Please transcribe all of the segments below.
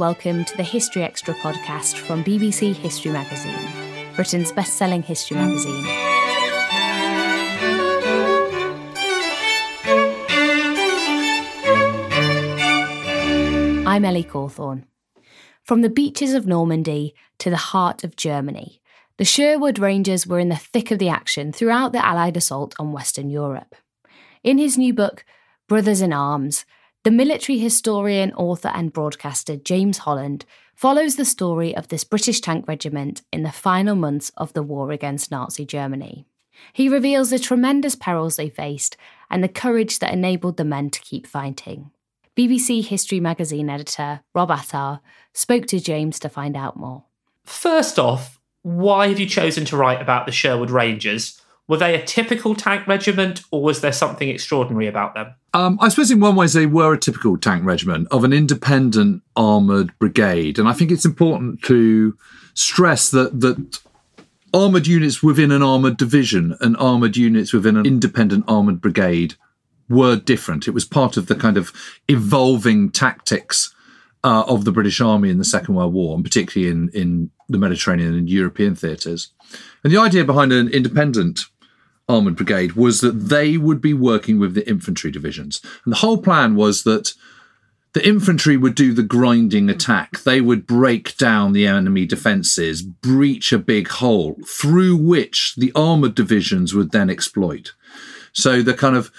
welcome to the History Extra podcast from BBC History Magazine, Britain's best selling history magazine. I'm Ellie Cawthorne. From the beaches of Normandy to the heart of Germany, the Sherwood Rangers were in the thick of the action throughout the Allied assault on Western Europe. In his new book, Brothers in Arms, the military historian, author, and broadcaster James Holland follows the story of this British tank regiment in the final months of the war against Nazi Germany. He reveals the tremendous perils they faced and the courage that enabled the men to keep fighting. BBC History magazine editor Rob Attar spoke to James to find out more. First off, why have you chosen to write about the Sherwood Rangers? Were they a typical tank regiment or was there something extraordinary about them? Um, I suppose in one way they were a typical tank regiment of an independent armoured brigade. And I think it's important to stress that that armoured units within an armoured division and armoured units within an independent armoured brigade were different. It was part of the kind of evolving tactics uh, of the British Army in the Second World War, and particularly in, in the Mediterranean and European theatres. And the idea behind an independent armoured brigade was that they would be working with the infantry divisions. And the whole plan was that the infantry would do the grinding attack. They would break down the enemy defences, breach a big hole through which the armoured divisions would then exploit. So the kind of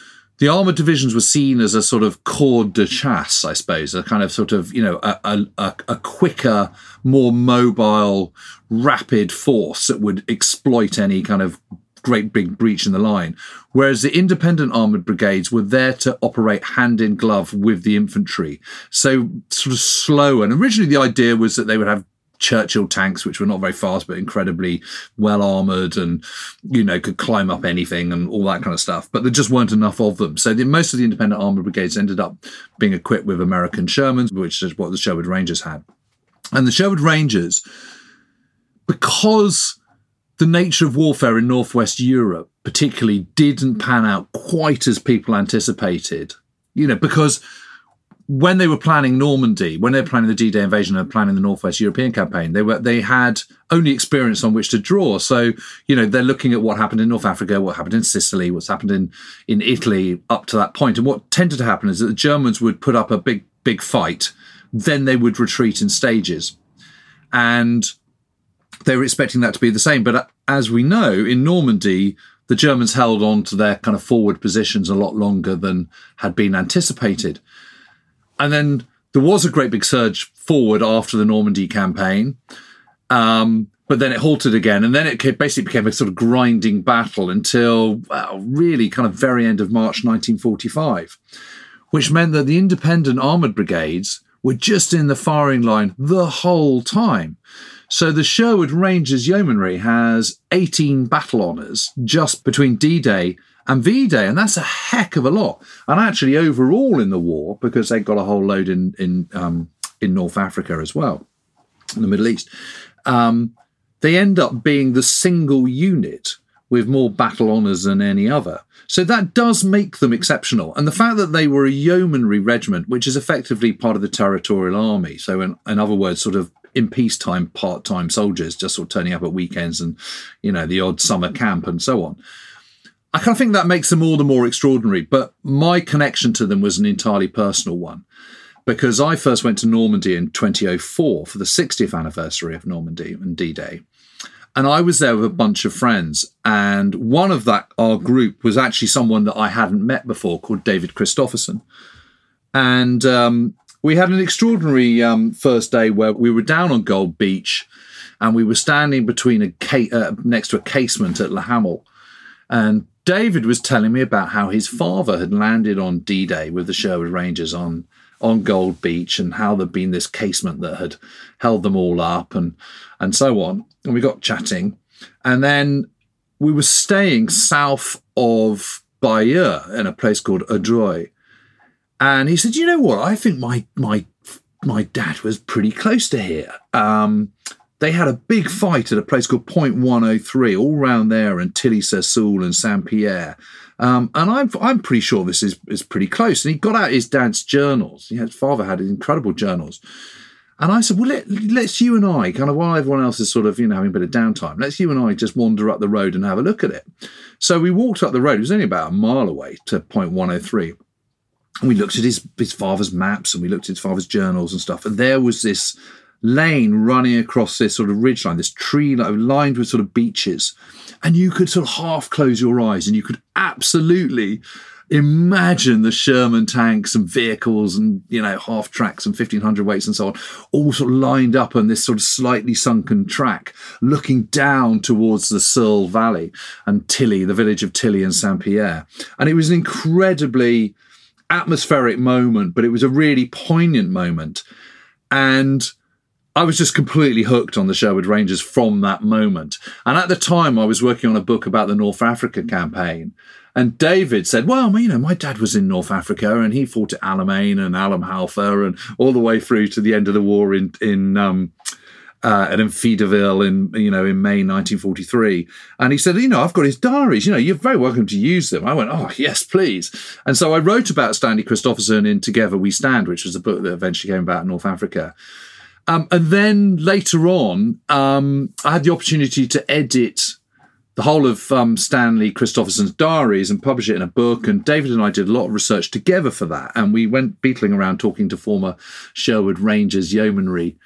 the armored divisions were seen as a sort of corps de chasse, I suppose, a kind of sort of, you know, a, a, a quicker, more mobile, rapid force that would exploit any kind of great big breach in the line. Whereas the independent armored brigades were there to operate hand in glove with the infantry. So sort of slow. And originally the idea was that they would have Churchill tanks, which were not very fast but incredibly well armored and you know could climb up anything and all that kind of stuff. But there just weren't enough of them. So the, most of the independent armored brigades ended up being equipped with American Shermans, which is what the Sherwood Rangers had. And the Sherwood Rangers, because the nature of warfare in Northwest Europe, particularly, didn't pan out quite as people anticipated. You know, because when they were planning Normandy, when they were planning the D-Day invasion and planning the Northwest European campaign, they were they had only experience on which to draw. So you know they're looking at what happened in North Africa, what happened in Sicily, what's happened in in Italy up to that point. point, and what tended to happen is that the Germans would put up a big big fight, then they would retreat in stages, and they were expecting that to be the same. But as we know, in Normandy, the Germans held on to their kind of forward positions a lot longer than had been anticipated. And then there was a great big surge forward after the Normandy campaign. Um, but then it halted again. And then it basically became a sort of grinding battle until, well, really kind of very end of March 1945, which meant that the independent armoured brigades were just in the firing line the whole time. So the Sherwood Rangers Yeomanry has 18 battle honours just between D Day and V Day, and that's a heck of a lot. And actually, overall in the war, because they got a whole load in in um, in North Africa as well, in the Middle East. Um, they end up being the single unit with more battle honours than any other. So that does make them exceptional. And the fact that they were a yeomanry regiment, which is effectively part of the territorial army, so in, in other words, sort of in peacetime part-time soldiers just sort of turning up at weekends and you know the odd summer camp and so on i kind of think that makes them all the more extraordinary but my connection to them was an entirely personal one because i first went to normandy in 2004 for the 60th anniversary of normandy and d-day and I was there with a bunch of friends. And one of that, our group, was actually someone that I hadn't met before called David Christopherson. And um, we had an extraordinary um, first day where we were down on Gold Beach and we were standing between a ca- uh, next to a casemate at Le Hamel. And David was telling me about how his father had landed on D Day with the Sherwood Rangers on on Gold Beach and how there'd been this casemate that had held them all up and and so on. And we got chatting, and then we were staying south of Bayeux in a place called Audrieu. And he said, "You know what? I think my my my dad was pretty close to here. Um, they had a big fight at a place called Point 103, all round there, and Tilly-sur-Seulles and Saint Pierre. Um, and I'm I'm pretty sure this is is pretty close. And he got out his dad's journals. His father had incredible journals. And I said, well, let, let's you and I, kind of while everyone else is sort of, you know, having a bit of downtime, let's you and I just wander up the road and have a look at it. So we walked up the road. It was only about a mile away to point 103. We looked at his, his father's maps and we looked at his father's journals and stuff. And there was this lane running across this sort of ridgeline, this tree lined with sort of beeches. And you could sort of half close your eyes and you could absolutely imagine the Sherman tanks and vehicles and, you know, half tracks and 1500 weights and so on, all sort of lined up on this sort of slightly sunken track, looking down towards the Seulles Valley and Tilly, the village of Tilly and Saint Pierre. And it was an incredibly atmospheric moment, but it was a really poignant moment. And I was just completely hooked on the Sherwood Rangers from that moment. And at the time, I was working on a book about the North Africa campaign. And David said, Well, you know, my dad was in North Africa and he fought at Alamein and Alam Halfa and all the way through to the end of the war in, in, um, uh, at Enfidaville in you know in May 1943, and he said, you know, I've got his diaries. You know, you're very welcome to use them. I went, oh yes, please. And so I wrote about Stanley Christopherson in Together We Stand, which was a book that eventually came about in North Africa. Um, and then later on, um, I had the opportunity to edit the whole of um, Stanley Christopherson's diaries and publish it in a book. And David and I did a lot of research together for that. And we went beetling around talking to former Sherwood Rangers yeomanry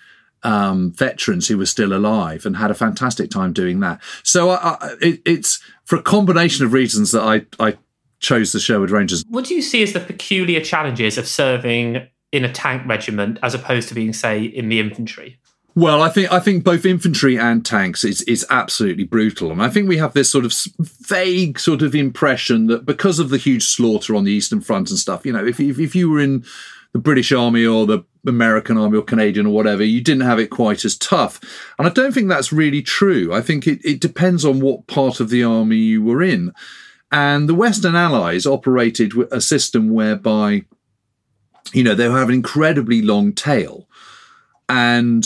um, veterans who were still alive and had a fantastic time doing that. So I, I, it, it's for a combination of reasons that I, I chose the Sherwood Rangers. What do you see as the peculiar challenges of serving in a tank regiment as opposed to being, say, in the infantry? Well, I think I think both infantry and tanks is is absolutely brutal, and I think we have this sort of vague sort of impression that because of the huge slaughter on the Eastern Front and stuff, you know, if if, if you were in the British Army or the American Army or Canadian or whatever, you didn't have it quite as tough. And I don't think that's really true. I think it, it depends on what part of the army you were in. And the Western Allies operated a system whereby, you know, they have an incredibly long tail and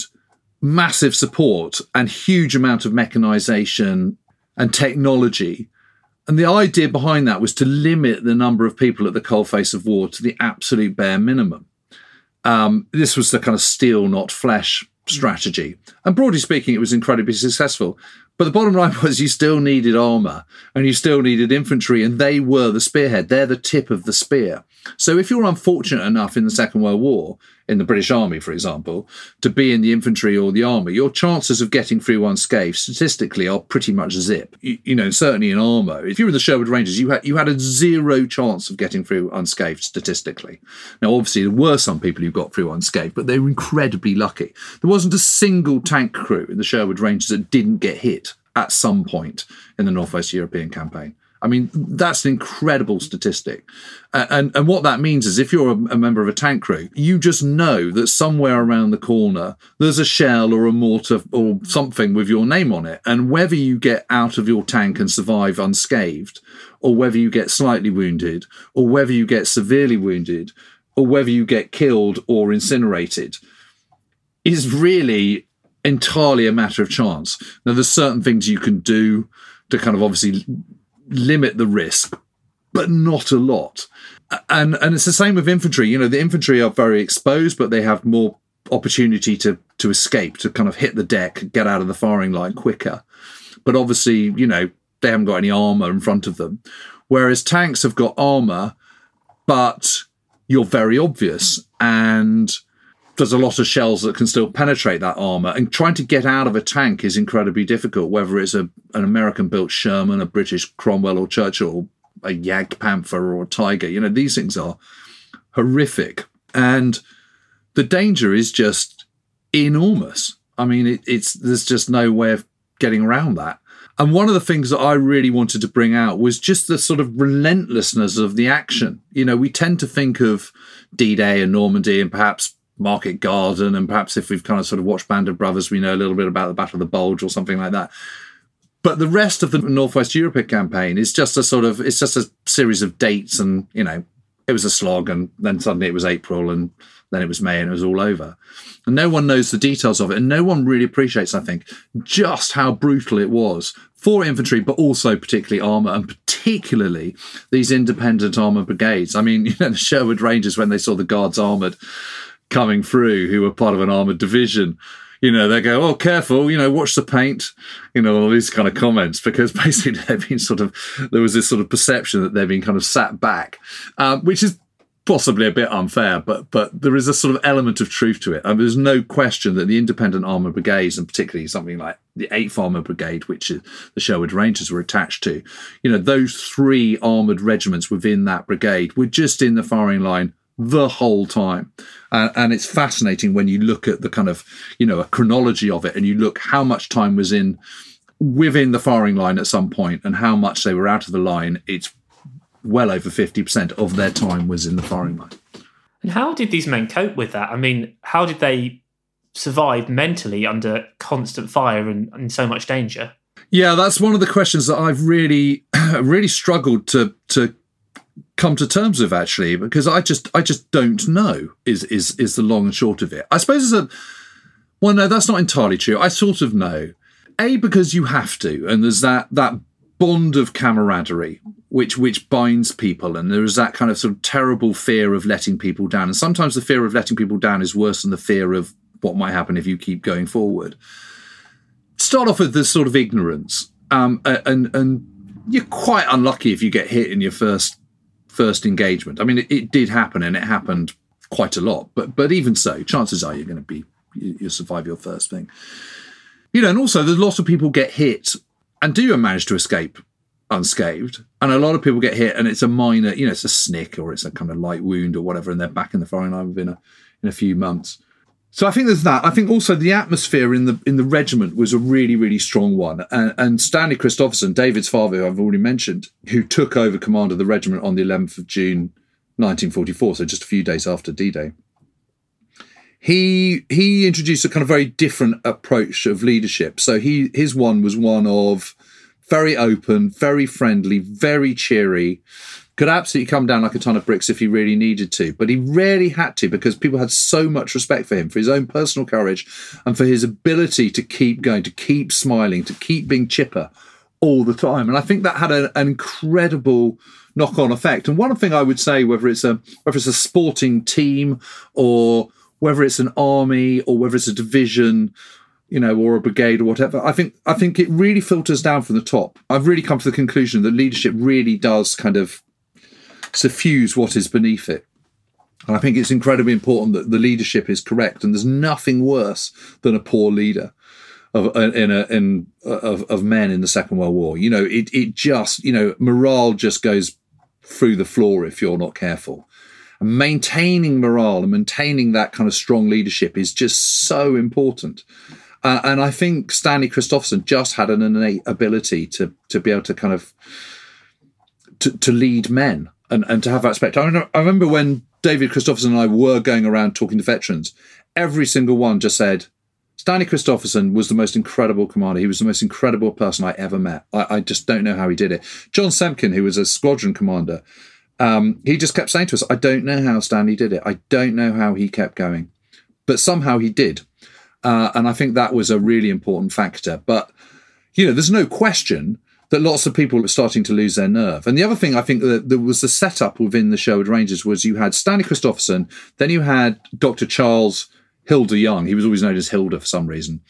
massive support and huge amount of mechanization and technology. And the idea behind that was to limit the number of people at the coalface of war to the absolute bare minimum. Um, this was the kind of steel, not flesh strategy. And broadly speaking, it was incredibly successful. But the bottom line was you still needed armor and you still needed infantry, and they were the spearhead. They're the tip of the spear. So if you're unfortunate enough in the Second World War, in the British Army, for example, to be in the infantry or the army, your chances of getting through unscathed statistically are pretty much zip. You, you know, certainly in armour, if you were the Sherwood Rangers, you had you had a zero chance of getting through unscathed statistically. Now, obviously, there were some people who got through unscathed, but they were incredibly lucky. There wasn't a single tank crew in the Sherwood Rangers that didn't get hit at some point in the Northwest European campaign. I mean, that's an incredible statistic. And, and what that means is if you're a, a, member of a tank crew, you just know that somewhere around the corner, there's a shell or a mortar or something with your name on it. And whether you get out of your tank and survive unscathed, or whether you get slightly wounded, or whether you get severely wounded, or whether you get killed or incinerated, is really entirely a matter of chance. Now, there's certain things you can do to kind of obviously limit the risk, but not a lot. And and it's the same with infantry. You know, the infantry are very exposed, but they have more opportunity to to escape, to kind of hit the deck, get out of the firing line quicker. But obviously, you know, they haven't got any armor in front of them. Whereas tanks have got armor, but you're very obvious and there's a lot of shells that can still penetrate that armor and trying to get out of a tank is incredibly difficult whether it's a, an american built sherman a british cromwell or churchill a jagdpanther or a tiger. You know these things are horrific. And the danger is just enormous. I mean it, it's there's just no way of getting around that. And one of the things that I really wanted to bring out was just the sort of relentlessness of the action. You know, we tend to think of D Day and Normandy and perhaps Market Garden, and perhaps if we've kind of sort of watched Band of Brothers, we know a little bit about the Battle of the Bulge or something like that. But the rest of the Northwest Europe campaign is just a sort of it's just a series of dates, and you know, it was a slog, and then suddenly it was April, and then it was May, and it was all over. And no one knows the details of it, and no one really appreciates, I think, just how brutal it was for infantry, but also particularly armour, and particularly these independent armour brigades. I mean, you know, the Sherwood Rangers, when they saw the Guards armoured, coming through who were part of an armored division you know, they go, oh, careful, you know, watch the paint, you know, all these kind of comments, because basically they've been sort of, there was this sort of perception that they've been kind of sat back, um, which is possibly a bit unfair, but but there is a sort of element of truth to it. And there's no question that the independent armour brigades, and particularly something like the 8th Armour Brigade, which the Sherwood Rangers were attached to, you know, those three armoured regiments within that brigade were just in the firing line the whole time. Uh, and it's fascinating when you look at the kind of, you know, a chronology of it and you look how much time was in within the firing line at some point and how much they were out of the line. It's well over 50% of their time was in the firing line. And how did these men cope with that? I mean, how did they survive mentally under constant fire and, and so much danger? Yeah, that's one of the questions that I've really, really struggled to to come to terms with actually because I just I just don't know is is is the long and short of it. I suppose it's a well no that's not entirely true. I sort of know. A because you have to and there's that that bond of camaraderie which which binds people and there is that kind of sort of terrible fear of letting people down and sometimes the fear of letting people down is worse than the fear of what might happen if you keep going forward. Start off with this sort of ignorance um, and and you're quite unlucky if you get hit in your first first engagement. I mean, it, it, did happen, and it happened quite a lot. But but even so, chances are you're going to be you, survive your first thing. You know, and also there's lots of people get hit and do manage to escape unscathed, and a lot of people get hit, and it's a minor, you know, it's a snick or it's a kind of light wound or whatever, and they're back in the firing line within a in a few months. So I think there's that. I think also the atmosphere in the in the regiment was a really really strong one. And, and Stanley Christopherson, David's father, who I've already mentioned, who took over command of the regiment on the 11th of June, 1944, so just a few days after D-Day. He he introduced a kind of very different approach of leadership. So he his one was one of very open, very friendly, very cheery, could absolutely come down like a ton of bricks if he really needed to, but he rarely had to because people had so much respect for him, for his own personal courage, and for his ability to keep going, to keep smiling, to keep being chipper all the time. And I think that had an incredible knock-on effect. And one thing I would say, whether it's a whether it's a sporting team or whether it's an army or whether it's a division you know, or a brigade or whatever. I think I think it really filters down from the top. I've really come to the conclusion that leadership really does kind of suffuse what is beneath it. And I think it's incredibly important that the leadership is correct. And there's nothing worse than a poor leader of in a in of, of men in the Second World War. You know, it it just you know morale just goes through the floor if you're not careful. And maintaining morale and maintaining that kind of strong leadership is just so important. Uh, and I think Stanley Christopherson just had an innate ability to to be able to kind of to, to lead men and, and to have that respect. I, I remember when David Christopherson and I were going around talking to veterans, every single one just said, Stanley Christopherson was the most incredible commander. He was the most incredible person I ever met. I, I just don't know how he did it. John Semken, who was a squadron commander, um, he just kept saying to us, I don't know how Stanley did it. I don't know how he kept going. But somehow he did. Uh, and I think that was a really important factor. But, you know, there's no question that lots of people are starting to lose their nerve. And the other thing I think that there was the setup within the Sherwood Rangers was you had Stanley Christopherson, then you had Dr. Charles Hilda Young. He was always known as Hilda for some reason.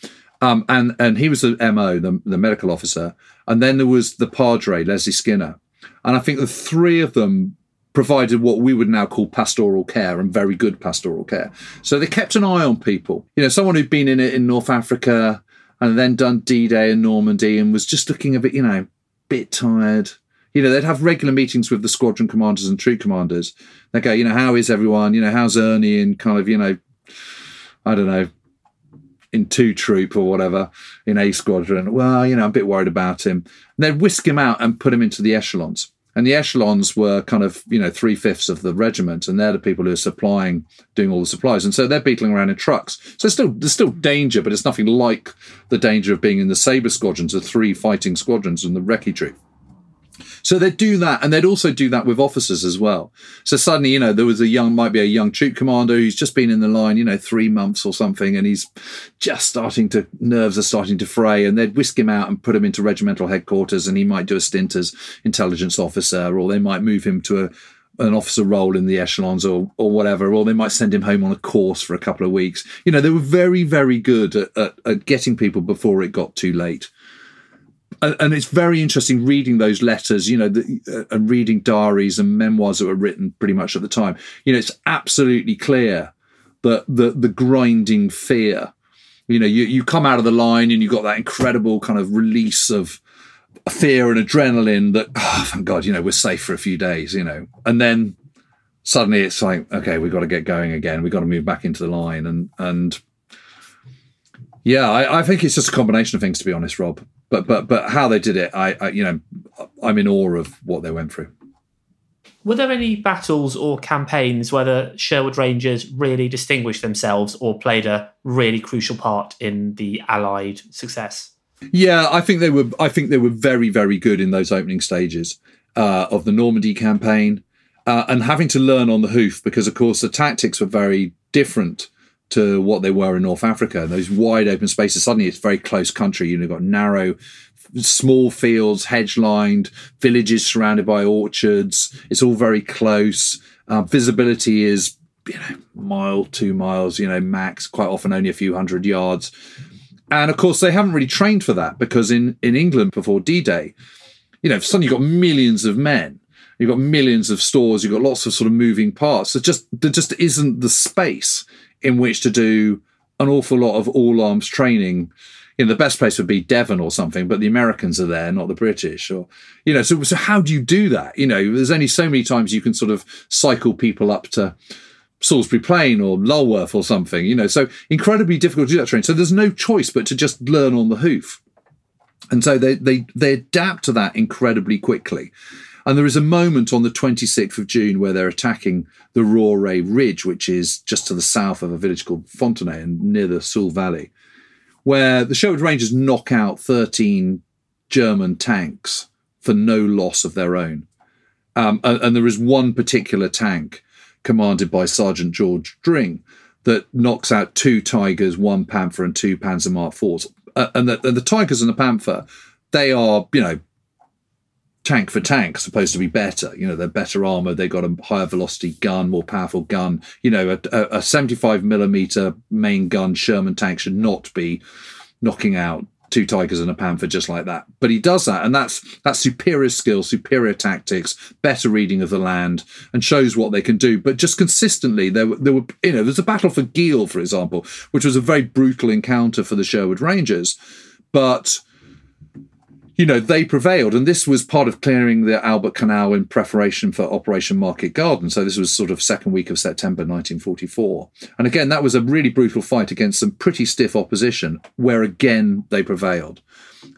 Um, and, and he was the MO, the, the medical officer. And then there was the Padre, Leslie Skinner. And I think the three of them provided what we would now call pastoral care and very good pastoral care. So they kept an eye on people. You know, someone who'd been in it in North Africa and then done D Day in Normandy and was just looking a bit, you know, bit tired. You know, they'd have regular meetings with the squadron commanders and troop commanders. They go, you know, how is everyone? You know, how's Ernie and kind of, you know, I don't know, in two troop or whatever in A squadron. Well, you know, I'm a bit worried about him. And they'd whisk him out and put him into the echelons. And the echelons were kind of, you know, three fifths of the regiment, and they're the people who are supplying, doing all the supplies. And so they're beetling around in trucks. So there's still there's still danger, but it's nothing like the danger of being in the Sabre squadrons, the three fighting squadrons, and the Recce troop. So they'd do that, and they'd also do that with officers as well. So suddenly, you know, there was a young, might be a young troop commander who's just been in the line, you know, three months or something, and he's just starting to, nerves are starting to fray, and they'd whisk him out and put him into regimental headquarters, and he might do a stint as intelligence officer, or they might move him to a, an officer role in the echelons or or whatever, or they might send him home on a course for a couple of weeks. You know, they were very, very good at, at, at getting people before it got too late and it's very interesting reading those letters, you know, the, uh, and reading diaries and memoirs that were written pretty much at the time. You know, it's absolutely clear that the the grinding fear. You know, you, you come out of the line and you've got that incredible kind of release of fear and adrenaline that, oh, thank God, you know, we're safe for a few days, you know. And then suddenly it's like, okay, we've got to get going again. We've got to move back into the line. And, and yeah, I, I think it's just a combination of things, to be honest, Rob but but but how they did it, I, I you know, I'm in awe of what they went through. Were there any battles or campaigns where the Sherwood Rangers really distinguished themselves or played a really crucial part in the Allied success? Yeah, I think they were. I think they were very, very good in those opening stages uh, of the Normandy campaign, uh, and having to learn on the hoof because, of course, the tactics were very different to what they were in North Africa. Those wide open spaces, suddenly it's very close country. You know, got narrow, small fields, hedge lined, villages surrounded by orchards. It's all very close. Uh, visibility is, you know, mile, two miles, you know, max, quite often only a few hundred yards. And of course, they haven't really trained for that because in, in England before D Day, you know, suddenly you've got millions of men. You've got millions of stores. You've got lots of sort of moving parts. There just there just isn't the space in which to do an awful lot of all arms training. You know, the best place would be Devon or something, but the Americans are there, not the British. Or, you know, so so how do you do that? You know, there's only so many times you can sort of cycle people up to Salisbury Plain or Lulworth or something. You know, so incredibly difficult to do that training. So there's no choice but to just learn on the hoof. And so they they they adapt to that incredibly quickly. And there is a moment on the 26th of June where they're attacking the Rauray Ridge, which is just to the south of a village called Fontenay and near the Seulles Valley, where the Sherwood Rangers knock out 13 German tanks for no loss of their own. Um, and, and there is one particular tank commanded by Sergeant George Dring that knocks out two Tigers, one Panther, and two Panzer Mark IVs. Uh, and, the, and the Tigers and the Panther, they are, you know, tank for tank supposed to be better. You know, they're better armor, They've got a higher velocity gun, more powerful gun. You know, a, a 75 millimeter main gun Sherman tank should not be knocking out two tigers and a panther just like that. But he does that, and that's that's superior skill, superior tactics, better reading of the land, and shows what they can do. But just consistently, there there were you know there's a battle for Gheel, for example, which was a very brutal encounter for the Sherwood Rangers, but you know, they prevailed. And this was part of clearing the Albert Canal in preparation for Operation Market Garden. So this was sort of second week of September 1944. And again, that was a really brutal fight against some pretty stiff opposition, where again they prevailed.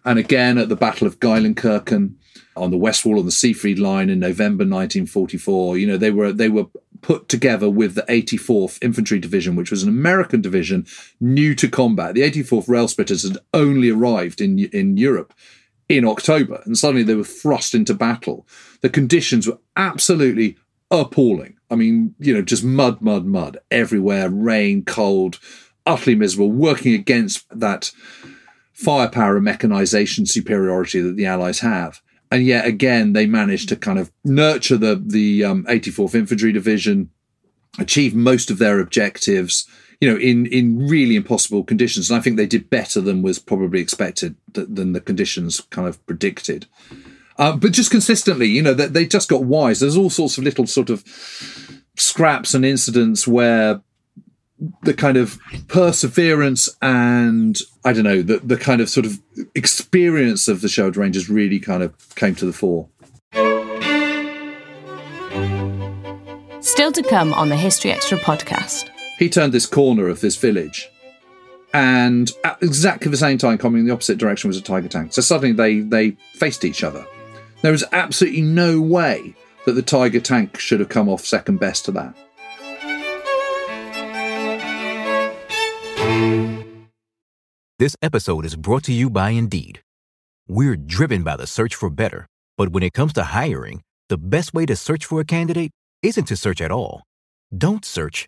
And again, at the Battle of Geilenkirchen on the west wall on the Siegfried Line in November 1944, you know, they were they were put together with the 84th Infantry Division, which was an American division new to combat. The 84th Rail Splitters had only arrived in in Europe in October, and suddenly they were thrust into battle. The conditions were absolutely appalling. I mean, you know, just mud, mud, mud everywhere, rain, cold, utterly miserable, working against that firepower and mechanization superiority that the Allies have. And yet again, they managed to kind of nurture the the um, 84th Infantry Division, achieve most of their objectives, you know, in in really impossible conditions. And I think they did better than was probably expected, th- than the conditions kind of predicted. Uh, but just consistently, you know, they, they just got wise. There's all sorts of little sort of scraps and incidents where the kind of perseverance and I don't know the the kind of sort of experience of the Sherwood Rangers really kind of came to the fore. Still to come on the History Extra podcast. He turned this corner of this village, and at exactly the same time, coming in the opposite direction was a tiger tank. So suddenly they they faced each other. There was absolutely no way that the tiger tank should have come off second best to that. This episode is brought to you by Indeed. We're driven by the search for better, but when it comes to hiring, the best way to search for a candidate isn't to search at all. Don't search,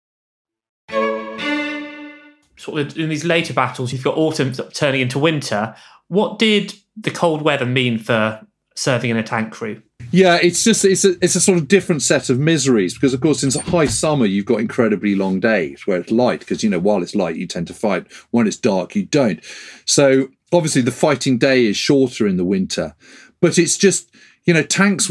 Sort of in these later battles, you've got autumn turning into winter. What did the cold weather mean for serving in a tank crew? Yeah, it's just it's a it's a sort of different set of miseries because of course in high summer you've got incredibly long days where it's light because you know while it's light you tend to fight when it's dark you don't. So obviously the fighting day is shorter in the winter, but it's just you know tanks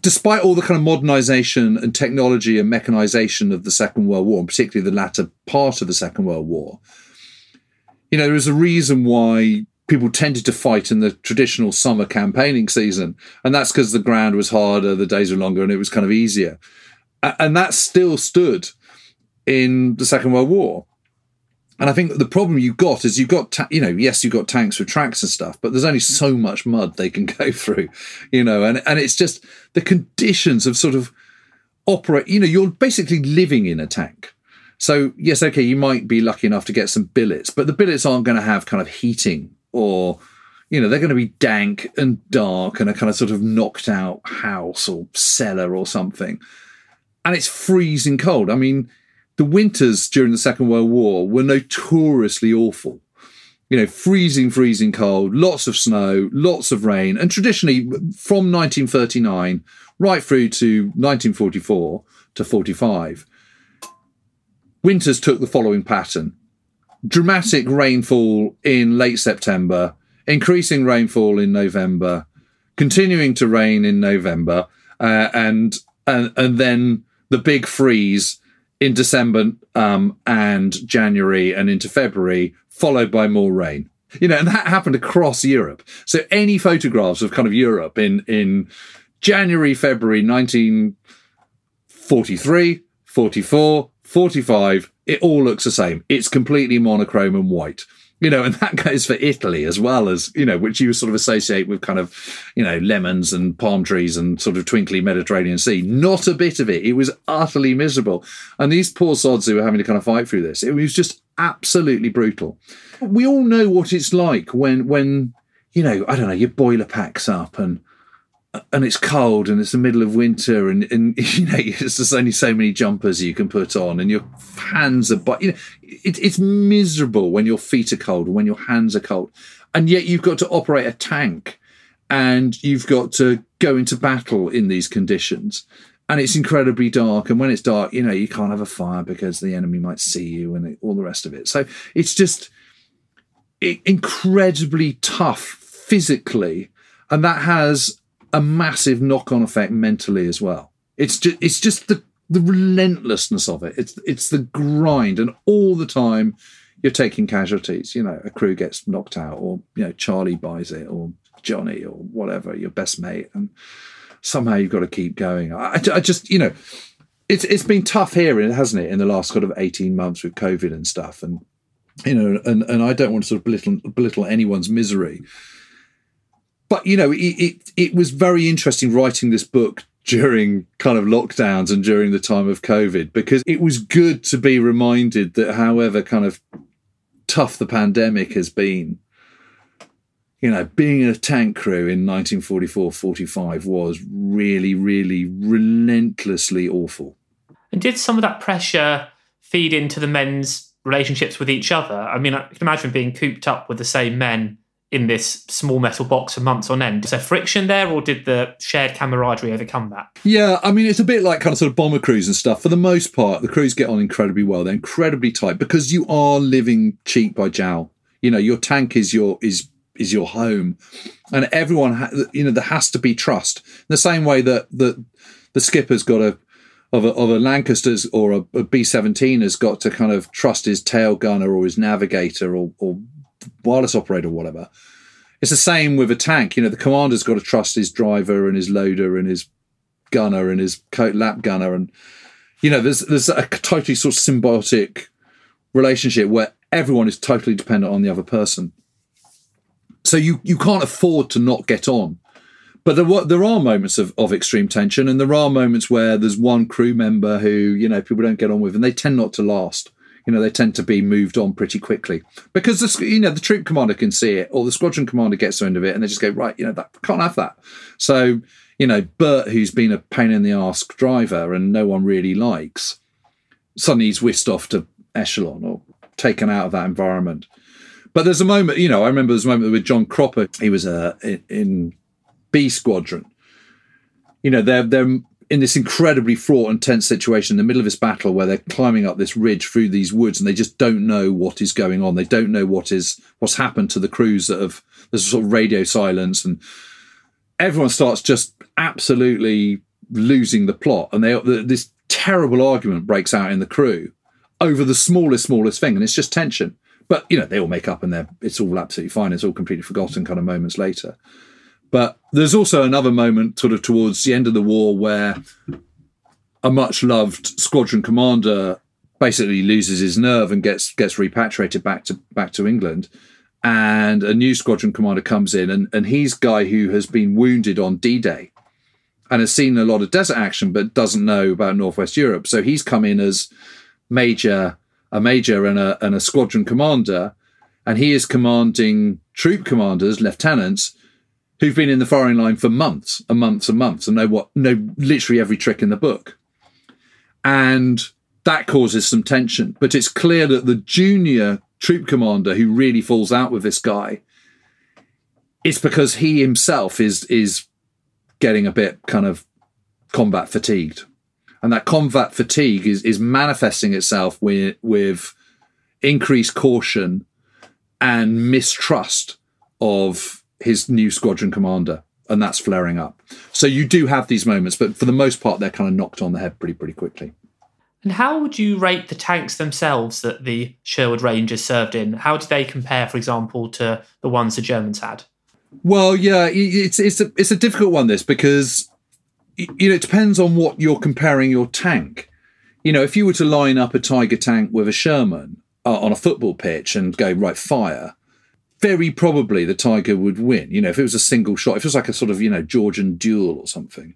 despite all the kind of modernization and technology and mechanization of the Second World War, and particularly the latter part of the Second World War, you know, there is a reason why people tended to fight in the traditional summer campaigning season. And that's because the ground was harder, the days were longer, and it was kind of easier. And that still stood in the Second World War. And I think the problem you've got is you've got, ta- you know, yes, you've got tanks with tracks and stuff, but there's only so mm. much mud they can go through, you know, and, and it's just the conditions of sort of operate, you know, you're basically living in a tank. So, yes, okay, you might be lucky enough to get some billets, but the billets aren't going to have kind of heating or, you know, they're going to be dank and dark and a kind of sort of knocked out house or cellar or something. And it's freezing cold. I mean, the winters during the Second World War were notoriously awful. You know, freezing, freezing cold, lots of snow, lots of rain. And traditionally, from 1939 right through to 1944 to 45, winters took the following pattern dramatic rainfall in late September, increasing rainfall in November, continuing to rain in November, uh, and, and and then the big freeze in December um, and January and into February, followed by more rain. You know, and that happened across Europe. So any photographs of kind of Europe in in January, February 1943, 44, 45, it all looks the same. It's completely monochrome and white. You know, and that goes for Italy as well as, you know, which you sort of associate with kind of, you know, lemons and palm trees and sort of twinkly Mediterranean Sea. Not a bit of it. It was utterly miserable. And these poor sods who were having to kind of fight through this, it was just absolutely brutal. We all know what it's like when, when, you know, I don't know, your boiler packs up and and it's cold and it's the middle of winter and, and you know there's only so many jumpers you can put on and your hands are but you know it, it's miserable when your feet are cold and when your hands are cold. And yet you've got to operate a tank and you've got to go into battle in these conditions. And it's incredibly dark. And when it's dark you know you can't have a fire because the enemy might see you and all the rest of it. So it's just incredibly tough physically. And that has a massive knock-on effect mentally as well. It's just it's just the the relentlessness of it. It's it's the grind, and all the time you're taking casualties. You know, a crew gets knocked out, or you know, Charlie buys it, or Johnny, or whatever, your best mate, and somehow you've got to keep going. I, I just you know, it's it's been tough here, hasn't it, in the last sort of eighteen months with COVID and stuff, and you know, and, and I don't want to sort of belittle, belittle anyone's misery. But, you know, it, it, it was very interesting writing this book during kind of lockdowns and during the time of COVID because it was good to be reminded that however kind of tough the pandemic has been, you know, being a tank crew in 1944 45 was really, really relentlessly awful. And did some of that pressure feed into the men's relationships with each other? I mean, I can imagine being cooped up with the same men in this small metal box for months on end. Is there friction there, or did the shared camaraderie overcome that? Yeah, I mean, it's a bit like kind of sort of bomber crews and stuff. For the most part, the crews get on incredibly well. They're incredibly tight because you are living cheek by jowl. You know, your tank is your is is your home, and everyone, ha- you know, there has to be trust. In the same way that that the skipper's got a of a, of a Lancaster's or a a B seventeen has got to kind of trust his tail gunner or his navigator or, or wireless operator or whatever. It's the same with a tank. You know, the commander's got to trust his driver and his loader and his gunner and his coat lap gunner, and you know, there's there's a totally sort of symbiotic relationship where everyone is totally dependent on the other person. So you you can't afford to not get on. But there, there are moments of, of extreme tension, and there are moments where there's one crew member who you know people don't get on with, and they tend not to last. You know, they tend to be moved on pretty quickly because the you know the troop commander can see it, or the squadron commander gets wind of it, and they just go right. You know, that can't have that. So you know, Bert, who's been a pain in the ass driver and no one really likes, suddenly he's whisked off to echelon or taken out of that environment. But there's a moment, you know, I remember there's a moment with John Cropper. He was uh, in, B Squadron. You know, they're they're in this incredibly fraught and tense situation in the middle of this battle where they're climbing up this ridge through these woods and they just don't know what is going on. They don't know what is what's happened to the crews that have there's sort of radio silence and everyone starts just absolutely losing the plot. And they this terrible argument breaks out in the crew over the smallest smallest thing and it's just tension. But you know they all make up and they're it's all absolutely fine. It's all completely forgotten kind of moments later but there's also another moment sort of towards the end of the war where a much loved squadron commander basically loses his nerve and gets gets repatriated back to back to England and a new squadron commander comes in and, and he's guy who has been wounded on D-Day and has seen a lot of desert action but doesn't know about Northwest Europe. So he's come in as major a major and a and a squadron commander and he is commanding troop commanders, lieutenants who've been in the firing line for months and months and months and know what know literally every trick in the book. And that causes some tension. But it's clear that the junior troop commander who really falls out with this guy, it's because he himself is is getting a bit kind of combat fatigued. And that combat fatigue is, is manifesting itself with, with increased caution and mistrust of his new squadron commander. And that's flaring up. So you do have these moments, but for the most part, they're kind of knocked on the head pretty, pretty quickly. And how would you rate the tanks themselves that the Sherwood Rangers served in? How do they compare, for example, to the ones the Germans had? Well, yeah, it's it's a it's a difficult one this because you know it depends on what you're comparing your tank. You know, if you were to line up a Tiger tank with a Sherman uh, on a football pitch and go right fire, very probably the Tiger would win. You know, if it was a single shot, if it was like a sort of you know Georgian duel or something.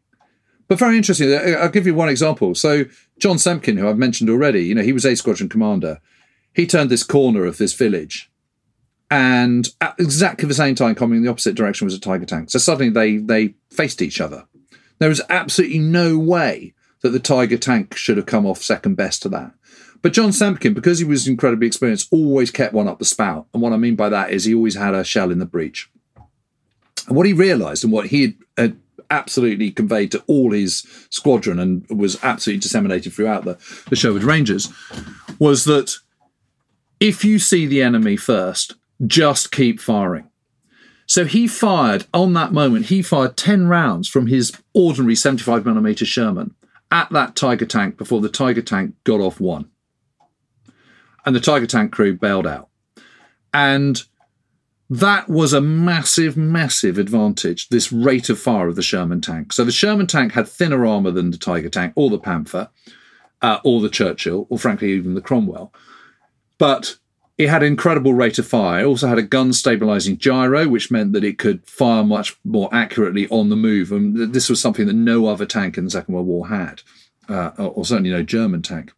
But very interesting. Uh, uh, I'll give you one example. So John Semken, who I've mentioned already, you know, he was a squadron commander. He turned this corner of this village, and at exactly the same time, coming in the opposite direction was a Tiger tank. So suddenly they they faced each other. There was absolutely no way that the Tiger tank should have come off second best to that. But John Semken, because he was incredibly experienced, always kept one up the spout. And what I mean by that is he always had a shell in the breech. And what he realised and what he had absolutely conveyed to all his squadron and was absolutely disseminated throughout the, the Sherwood Rangers was that if you see the enemy first, just keep firing. So he fired on that moment, he fired 10 rounds from his ordinary 75mm Sherman at that Tiger tank before the Tiger tank got off one and the Tiger Tank crew bailed out. And that was a massive, massive advantage, this rate of fire of the Sherman tank. So the Sherman tank had thinner armour than the Tiger tank, or the Panther, uh, or the Churchill, or frankly, even the Cromwell. But It had incredible rate of fire. It also had a gun stabilizing gyro, which meant that it could fire much more accurately on the move. And this was something that no other tank in the Second World War had, uh, or certainly no German tank.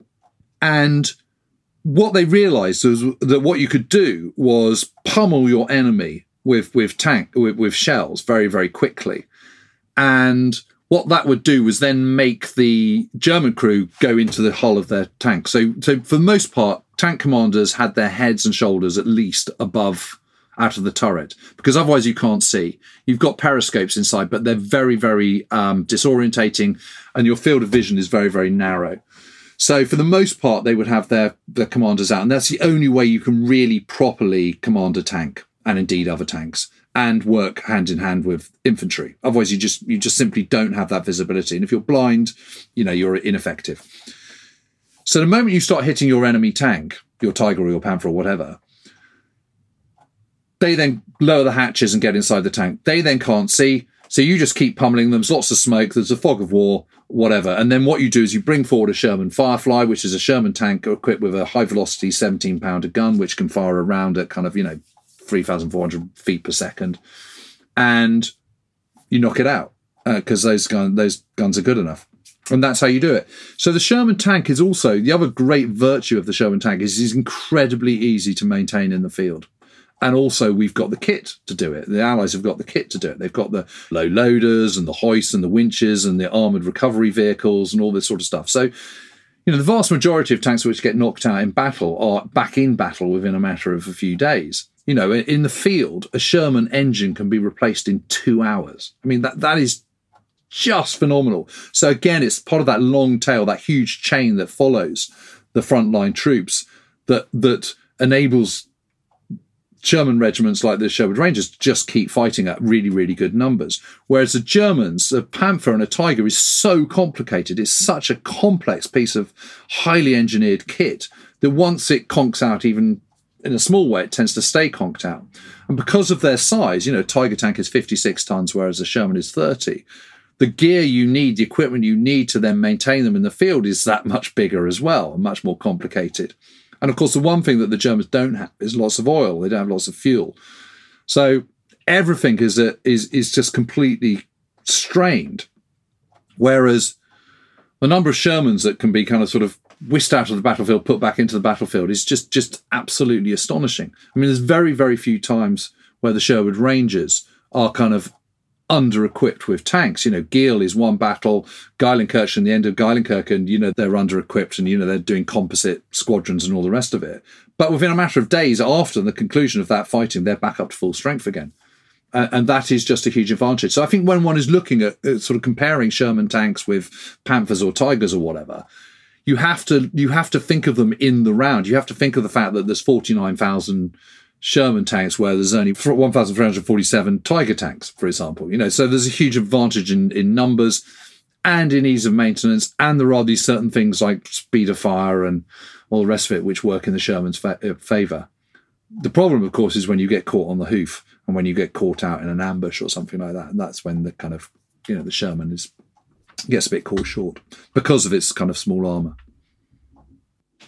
And what they realized was that what you could do was pummel your enemy with with tank with, with shells very very quickly and what that would do was then make the German crew go into the hull of their tank. So, so for the most part, tank commanders had their heads and shoulders at least above out of the turret because otherwise you can't see. You've got periscopes inside, but they're very, very um, disorientating, and your field of vision is very, very narrow. So for the most part, they would have their their commanders out, and that's the only way you can really properly command a tank, and indeed other tanks and work hand in hand with infantry. Otherwise, you just you just simply don't have that visibility. And if you're blind, you know you're ineffective. So the moment you start hitting your enemy tank, your Tiger or your Panther or whatever, they then lower the hatches and get inside the tank. They then can't see, so you just keep pummeling them. There's lots of smoke. There's a fog of war, whatever. And then what you do is you bring forward a Sherman Firefly, which is a Sherman tank equipped with a high velocity 17 pounder gun, which can fire around at kind of you know 3,400 feet per second, and you knock it out because uh, those gun, those guns are good enough. And that's how you do it. So the Sherman tank is also the other great virtue of the Sherman tank is it's incredibly easy to maintain in the field. And also, we've got the kit to do it. The Allies have got the kit to do it. They've got the low loaders and the hoists and the winches and the armored recovery vehicles and all this sort of stuff. So, you know, the vast majority of tanks which get knocked out in battle are back in battle within a matter of a few days you know, in the field, a Sherman engine can be replaced in two hours. I mean, that that is just phenomenal. So again, it's part of that long tail, that huge chain that follows the frontline troops that that enables German regiments like the Sherwood Rangers just keep fighting at really, really good numbers. Whereas the Germans, a Panther and a Tiger is so complicated. It's such a complex piece of highly engineered kit that once it conks out even in a small way, it tends to stay conked out. And because of their size, you know, Tiger Tank is 56 tons, whereas a Sherman is 30. The gear you need, the equipment you need to then maintain them in the field is that much bigger as well, and much more complicated. And of course, the one thing that the Germans don't have is lots of oil. They don't have lots of fuel. So everything is a, is is just completely strained. Whereas the number of Shermans that can be kind of sort of whisked out of the battlefield, put back into the battlefield is just just absolutely astonishing. I mean, there's very very few times where the Sherwood Rangers are kind of under equipped with tanks. You know, Gheel is one battle, Geilenkirchen, the end of Geilenkirchen, you know, they're under equipped and, you know, they're doing composite squadrons and all the rest of it. But within a matter of days after the conclusion of that fighting, they're back up to full strength again. And that is just a huge advantage. So I think when one is looking at uh, sort of comparing Sherman tanks with Panthers or Tigers or whatever, you have to you have to think of them in the round. You have to think of the fact that there's 49,000 Sherman tanks where there's only 1,347 Tiger tanks, for example. You know, so there's a huge advantage in, in numbers and in ease of maintenance. And there are these certain things like speed of fire and all the rest of it, which work in the Sherman's fa- uh, favour. The problem, of course, is when you get caught on the hoof and when you get caught out in an ambush or something like that. And that's when the kind of, you know, the Sherman is gets a bit caught short because of its kind of small armour.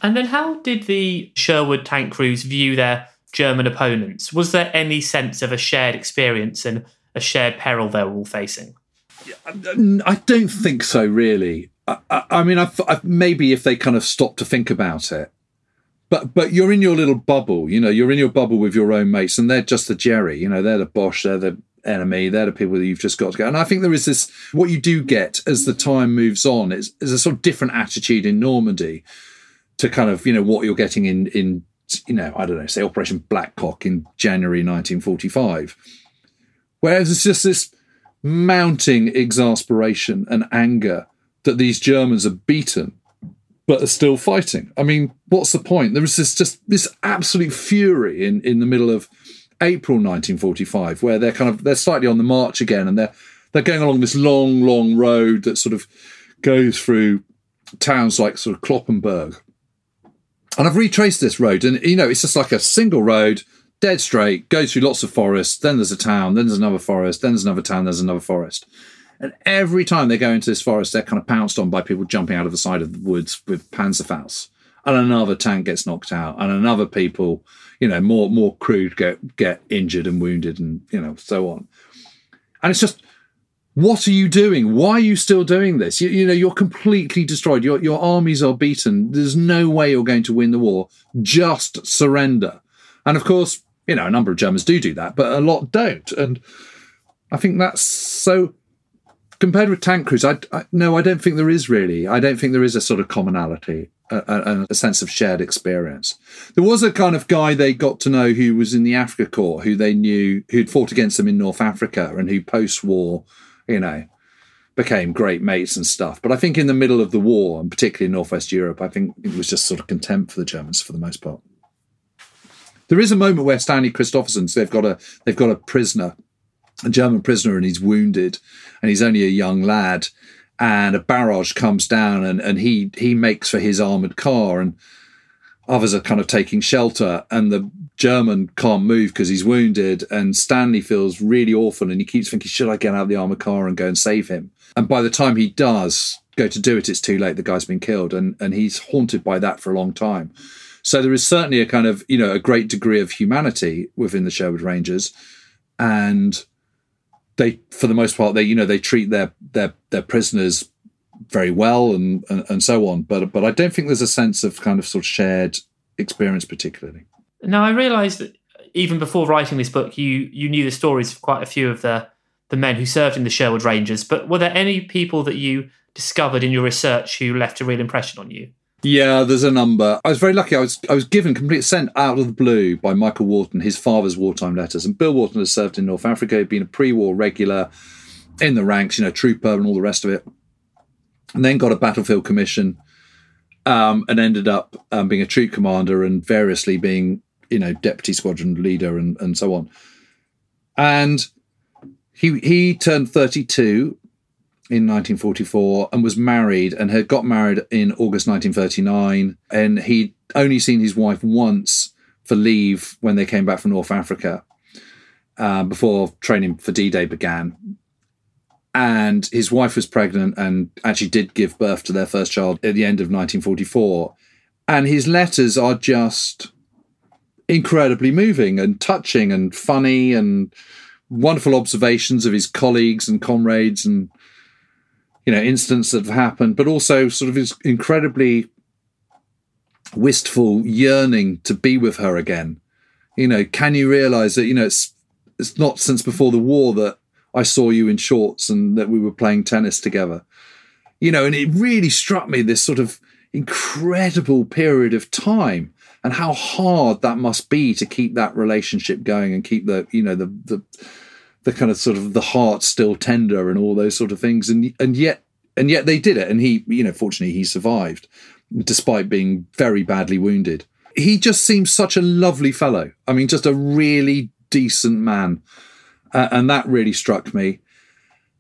And then, how did the Sherwood tank crews view their German opponents? Was there any sense of a shared experience and a shared peril they were all facing? I don't think so, really. I, I, I mean, I, maybe if they kind of stop to think about it, but but you're in your little bubble, you know, you're in your bubble with your own mates, and they're just the Jerry, you know, they're the Boche, they're the enemy. They're the people that you've just got to go. And I think there is this, what you do get as the time moves on is, is a sort of different attitude in Normandy to kind of, you know, what you're getting in, in, you know, I don't know, say Operation Blackcock in January 1945. Whereas it's just this mounting exasperation and anger that these Germans are beaten but are still fighting. I mean, what's the point? There is this just this absolute fury in, in the middle of April 1945, where they're kind of they're slightly on the march again, and they're they're going along this long, long road that sort of goes through towns like sort of Cloppenburg. And I've retraced this road, and you know, it's just like a single road, dead straight, goes through lots of forests. Then there's a town, then there's another forest, then there's another town, there's another forest. And every time they go into this forest, they're kind of pounced on by people jumping out of the side of the woods with Panzerfaust. and another tank gets knocked out, and another people, you know, more more crew get get injured and wounded, and you know, so on. And it's just, what are you doing? Why are you still doing this? You, you know, you're completely destroyed. Your your armies are beaten. There's no way you're going to win the war. Just surrender. And of course, you know, a number of Germans do do that, but a lot don't. And I think that's so compared with tank crews, I, I, no, I don't think there is really. I don't think there is a sort of commonality, a, a, a, sense of shared experience. There was a kind of guy they got to know who was in the Africa Corps, who they knew who'd fought against them in North Africa, and who post-war, you know, became great mates and stuff. But I think in the middle of the war, and particularly in Northwest Europe, I think it was just sort of contempt for the Germans for the most part. There is a moment where Stanley Christopherson, so they've got a they've got a prisoner a German prisoner and he's wounded and he's only a young lad and a barrage comes down and, and he he makes for his armored car and others are kind of taking shelter and the German can't move because he's wounded and Stanley feels really awful and he keeps thinking should I get out of the armored car and go and save him? And by the time he does go to do it it's too late. The guy's been killed and and he's haunted by that for a long time. So there is certainly a kind of you know a great degree of humanity within the Sherwood Rangers and they for the most part they you know they treat their their their prisoners very well and, and and so on. But but I don't think there's a sense of kind of sort of shared experience particularly now I realized that even before writing this book you you knew the stories of quite a few of the the men who served in the Sherwood Rangers but were there any people that you discovered in your research who left a real impression on you yeah, there's a number. I was very lucky. I was I was given complete sent out of the blue by Michael Wharton his father's wartime letters. And Bill Wharton has served in North Africa, he'd been a pre-war regular in the ranks, you know, trooper and all the rest of it. And then got a battlefield commission, um, and ended up um, being a troop commander and variously being, you know, deputy squadron leader and, and so on. And he he turned 32 in 1944 and was married and had got married in August 1939. And he'd only seen his wife once for leave when they came back from North Africa uh, before training for D Day began. And his wife was pregnant and actually did give birth to their first child at the end of 1944. And his letters are just incredibly moving and touching and funny and wonderful observations of his colleagues and comrades and you know incidents that have happened, but also sort of his incredibly wistful yearning to be with her again. You know, can you realize that you know it's it's not since before the war that I saw you in shorts and that we were playing tennis together. You know, and it really struck me this sort of incredible period of time and how hard that must be to keep that relationship going and keep the you know the the the kind of sort of the heart still tender and all those sort of things. And and yet and yet they did it. And he you know fortunately he survived despite being very badly wounded. He just seems such a lovely fellow. I mean just a really decent man. Uh, and that really struck me.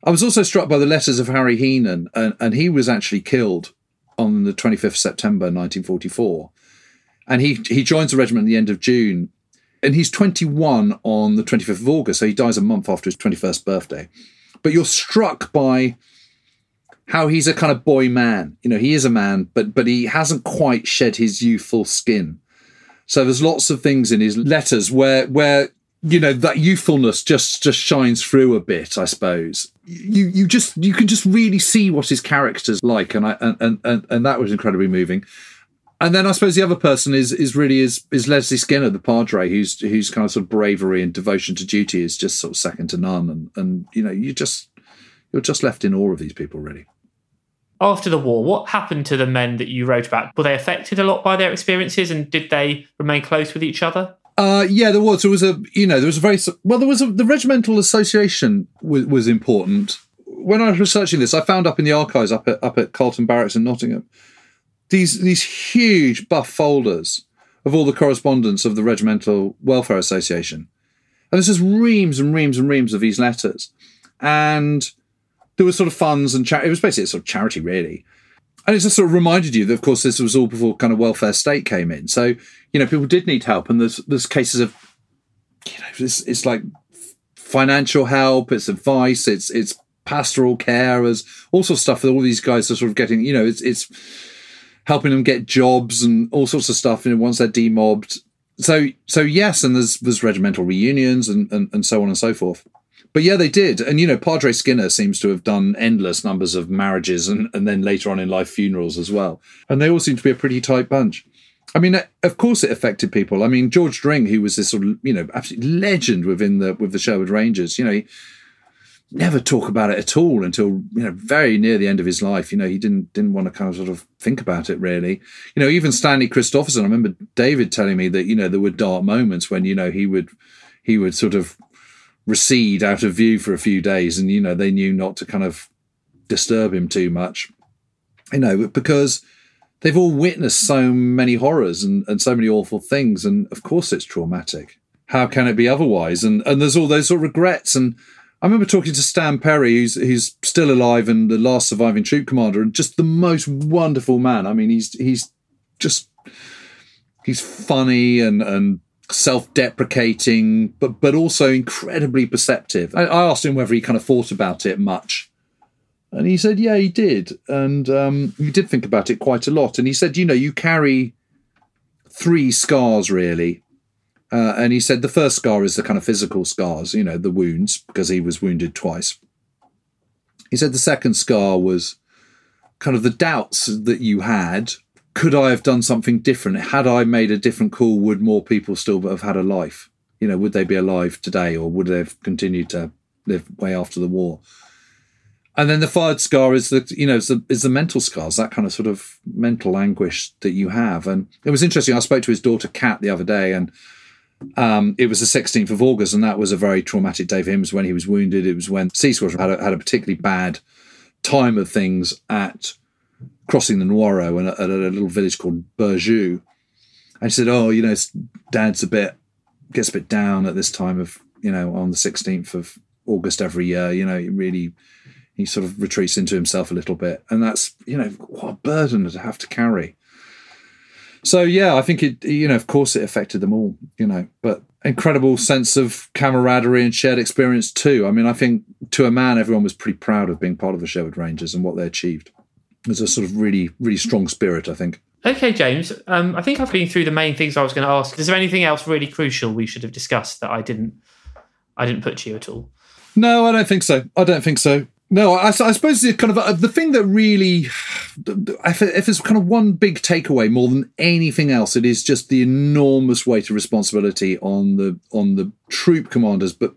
I was also struck by the letters of harry heenan and, and he was actually killed on the 25th september 1944 and he he joins the regiment at the end of june and he's 21 on the 25th of August, so he dies a month after his 21st birthday. But you're struck by how he's a kind of boy man. You know, he is a man, but but he hasn't quite shed his youthful skin. So there's lots of things in his letters where where you know that youthfulness just just shines through a bit, I suppose. You you just you can just really see what his character's like, and I and and and and that was incredibly moving and then I suppose the other person is is really is is Leslie Skinner, the Padre, whose who's kind of sort of bravery and devotion to duty is just sort of second to none, and and you know you just you're just left in awe of these people, really. After the war, what happened to the men that you wrote about? Were they affected a lot by their experiences, and did they remain close with each other? Uh, yeah, there was. There was a you know there was a very well there was a, the regimental association was, was important. When I was researching this, I found up in the archives up at up at Carlton Barracks in Nottingham these these huge buff folders of all the correspondence of the Regimental Welfare Association. And there's just reams and reams and reams of these letters. And there was sort of funds and charity. It was basically a sort of charity, really. And it just sort of reminded you that, of course, this was all before kind of welfare state came in. So, you know, people did need help. And there's, there's cases of, you know, it's, it's like financial help, it's advice, it's, it's pastoral care, as all sorts of stuff that all these guys are sort of getting, you know, it's, it's, helping them get jobs and all sorts of stuff. You know, once they're demobbed. So, so yes, and there's there's regimental reunions and, and and so on and so forth. But yeah, they did, and you know, Padre Skinner seems to have done endless numbers of marriages and and then later on in life funerals as well. And they all seem to be a pretty tight bunch. I mean, of course, it affected people. I mean, George Dring, who was this sort of you know absolute legend within the with the Sherwood Rangers, you know. He, never talk about it at all until you know very near the end of his life. You know, he didn't didn't want to kind of sort of think about it really. You know, even Stanley Christopherson. I remember David telling me that you know there were dark moments when you know he would he would sort of recede out of view for a few days, and you know they knew not to kind of disturb him too much. You know, because they've all witnessed so many horrors and, and so many awful things, and of course it's traumatic. How can it be otherwise? And and there's all those sort of regrets and I remember talking to Stan Perry, who's who's still alive and the last surviving troop commander, and just the most wonderful man. I mean, he's he's just he's funny and and self-deprecating, but but also incredibly perceptive. I, I asked him whether he kind of thought about it much, and he said, yeah, he did, and um, he did think about it quite a lot. And he said, you know, you carry three scars really uh, and he said the first scar is the kind of physical scars, you know, the wounds, because he was wounded twice. He said the second scar was kind of the doubts that you had. Could I have done something different? Had I made a different call, would more people still have had a life? You know, would they be alive today or would they have continued to live way after the war? And then the third scar is the you know is the, is the mental scars that kind of sort of mental anguish that you have. And it was interesting. I spoke to his daughter Kat the other day, and um, it was the 16th of August, and that was a very traumatic day for him. It was when he was wounded. It was when C Squadron had a, had a particularly bad time of things at crossing the Noireau and at, a little village called Berjou. And he said, "Oh, you know, Dad's a bit gets a bit down at this time of you know on the 16th of August every year. You know, he really." He sort of retreats into himself a little bit, and that's you know what a burden to have to carry. So yeah, I think it. You know, of course, it affected them all. You know, but incredible sense of camaraderie and shared experience too. I mean, I think to a man, everyone was pretty proud of being part of the Sherwood Rangers and what they achieved. There's a sort of really, really strong spirit. I think. Okay, James. Um, I think I've been through the main things I was going to ask. Is there anything else really crucial we should have discussed that I didn't? I didn't put to you at all. No, I don't think so. I don't think so. No, I, I suppose the kind of uh, the thing that really, if, if there's kind of one big takeaway more than anything else, it is just the enormous weight of responsibility on the on the troop commanders, but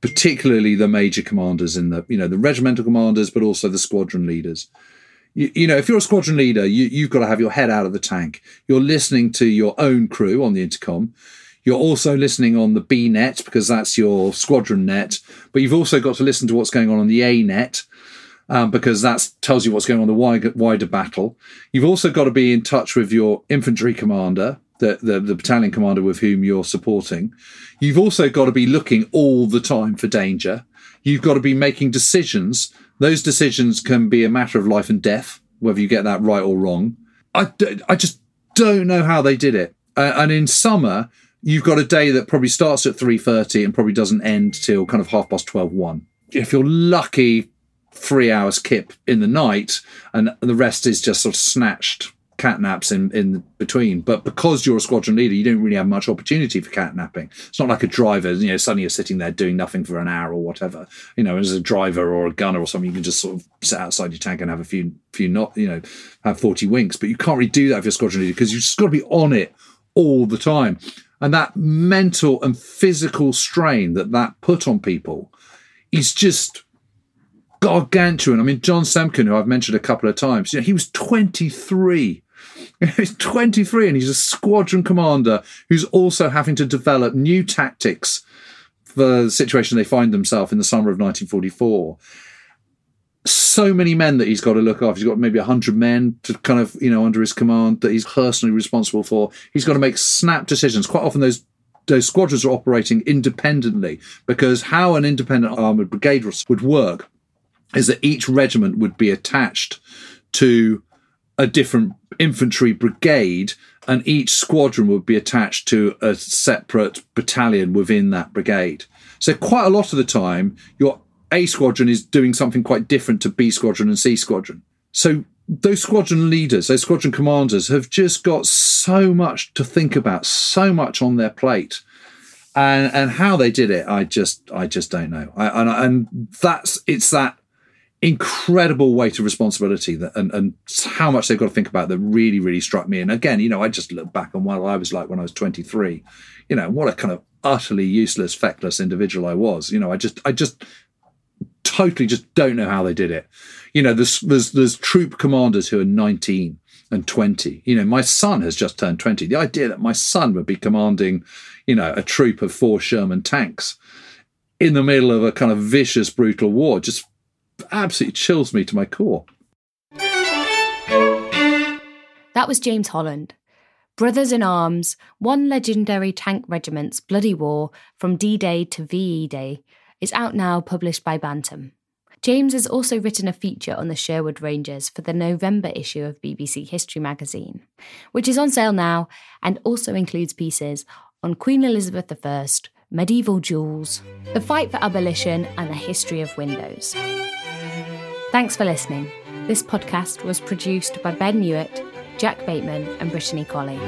particularly the major commanders in the you know the regimental commanders, but also the squadron leaders. You, you know, if you're a squadron leader, you, you've got to have your head out of the tank. You're listening to your own crew on the intercom. You're also listening on the B net because that's your squadron net, but you've also got to listen to what's going on on the A net um, because that tells you what's going on the wider, wider battle. You've also got to be in touch with your infantry commander, the, the, the battalion commander with whom you're supporting. You've also got to be looking all the time for danger. You've got to be making decisions. Those decisions can be a matter of life and death, whether you get that right or wrong. I, I just don't know how they did it. Uh, and in summer, you've got a day that probably starts at 3.30 and probably doesn't end till kind of half past 12 1 if you're lucky three hours kip in the night and the rest is just sort of snatched cat naps in, in between. But because you're a squadron leader, you don't really have much opportunity for cat napping. It's not like a driver, you know, suddenly you're sitting there doing nothing for an hour or whatever. You know, as a driver or a gunner or something, you can just sort of sit outside your tank and have a few, few not, you know, have 40 winks. But you can't really do that if you're a squadron leader because you've just got to be on it all the time. And that mental and physical strain that that put on people is just gargantuan. I mean, John Semken, who I've mentioned a couple of times, you know, he was 23. He's 23 and he's a squadron commander who's also having to develop new tactics for the situation they find themselves in the summer of 1944 so many men that he's got to look after. He's got maybe 100 men to kind of, you know, under his command that he's personally responsible for. He's got to make snap decisions. Quite often those those squadrons are operating independently because how an independent armored brigade would work is that each regiment would be attached to a different infantry brigade and each squadron would be attached to a separate battalion within that brigade. So quite a lot of the time, you're a squadron is doing something quite different to B squadron and C squadron. So those squadron leaders, those squadron commanders have just got so much to think about, so much on their plate. And, and how they did it, I just, I just don't know. I, and, and that's, it's that incredible weight of responsibility that, and, and how much they've got to think about that really, really struck me. And again, you know, I just look back on what I was like when I was 23, you know, what a kind of utterly useless, feckless individual I was. You know, I just, I just totally just don't know how they did it. You know, there's, there's, there's troop commanders who are 19 and 20. You know, my son has just turned 20. The idea that my son would be commanding, you know, a troop of four Sherman tanks in the middle of a kind of vicious, brutal war just absolutely chills me to my core. That was James Holland. Brothers in Arms, one legendary tank regiment's bloody war from D Day to VE Day, is out now, published by Bantam. James has also written a feature on the Sherwood Rangers for the November issue of BBC History magazine, which is on sale now and also includes pieces on Queen Elizabeth I, medieval jewels, the fight for abolition, and the history of windows. Thanks for listening. This podcast was produced by Ben Newitt, Jack Bateman, and Brittany Colley.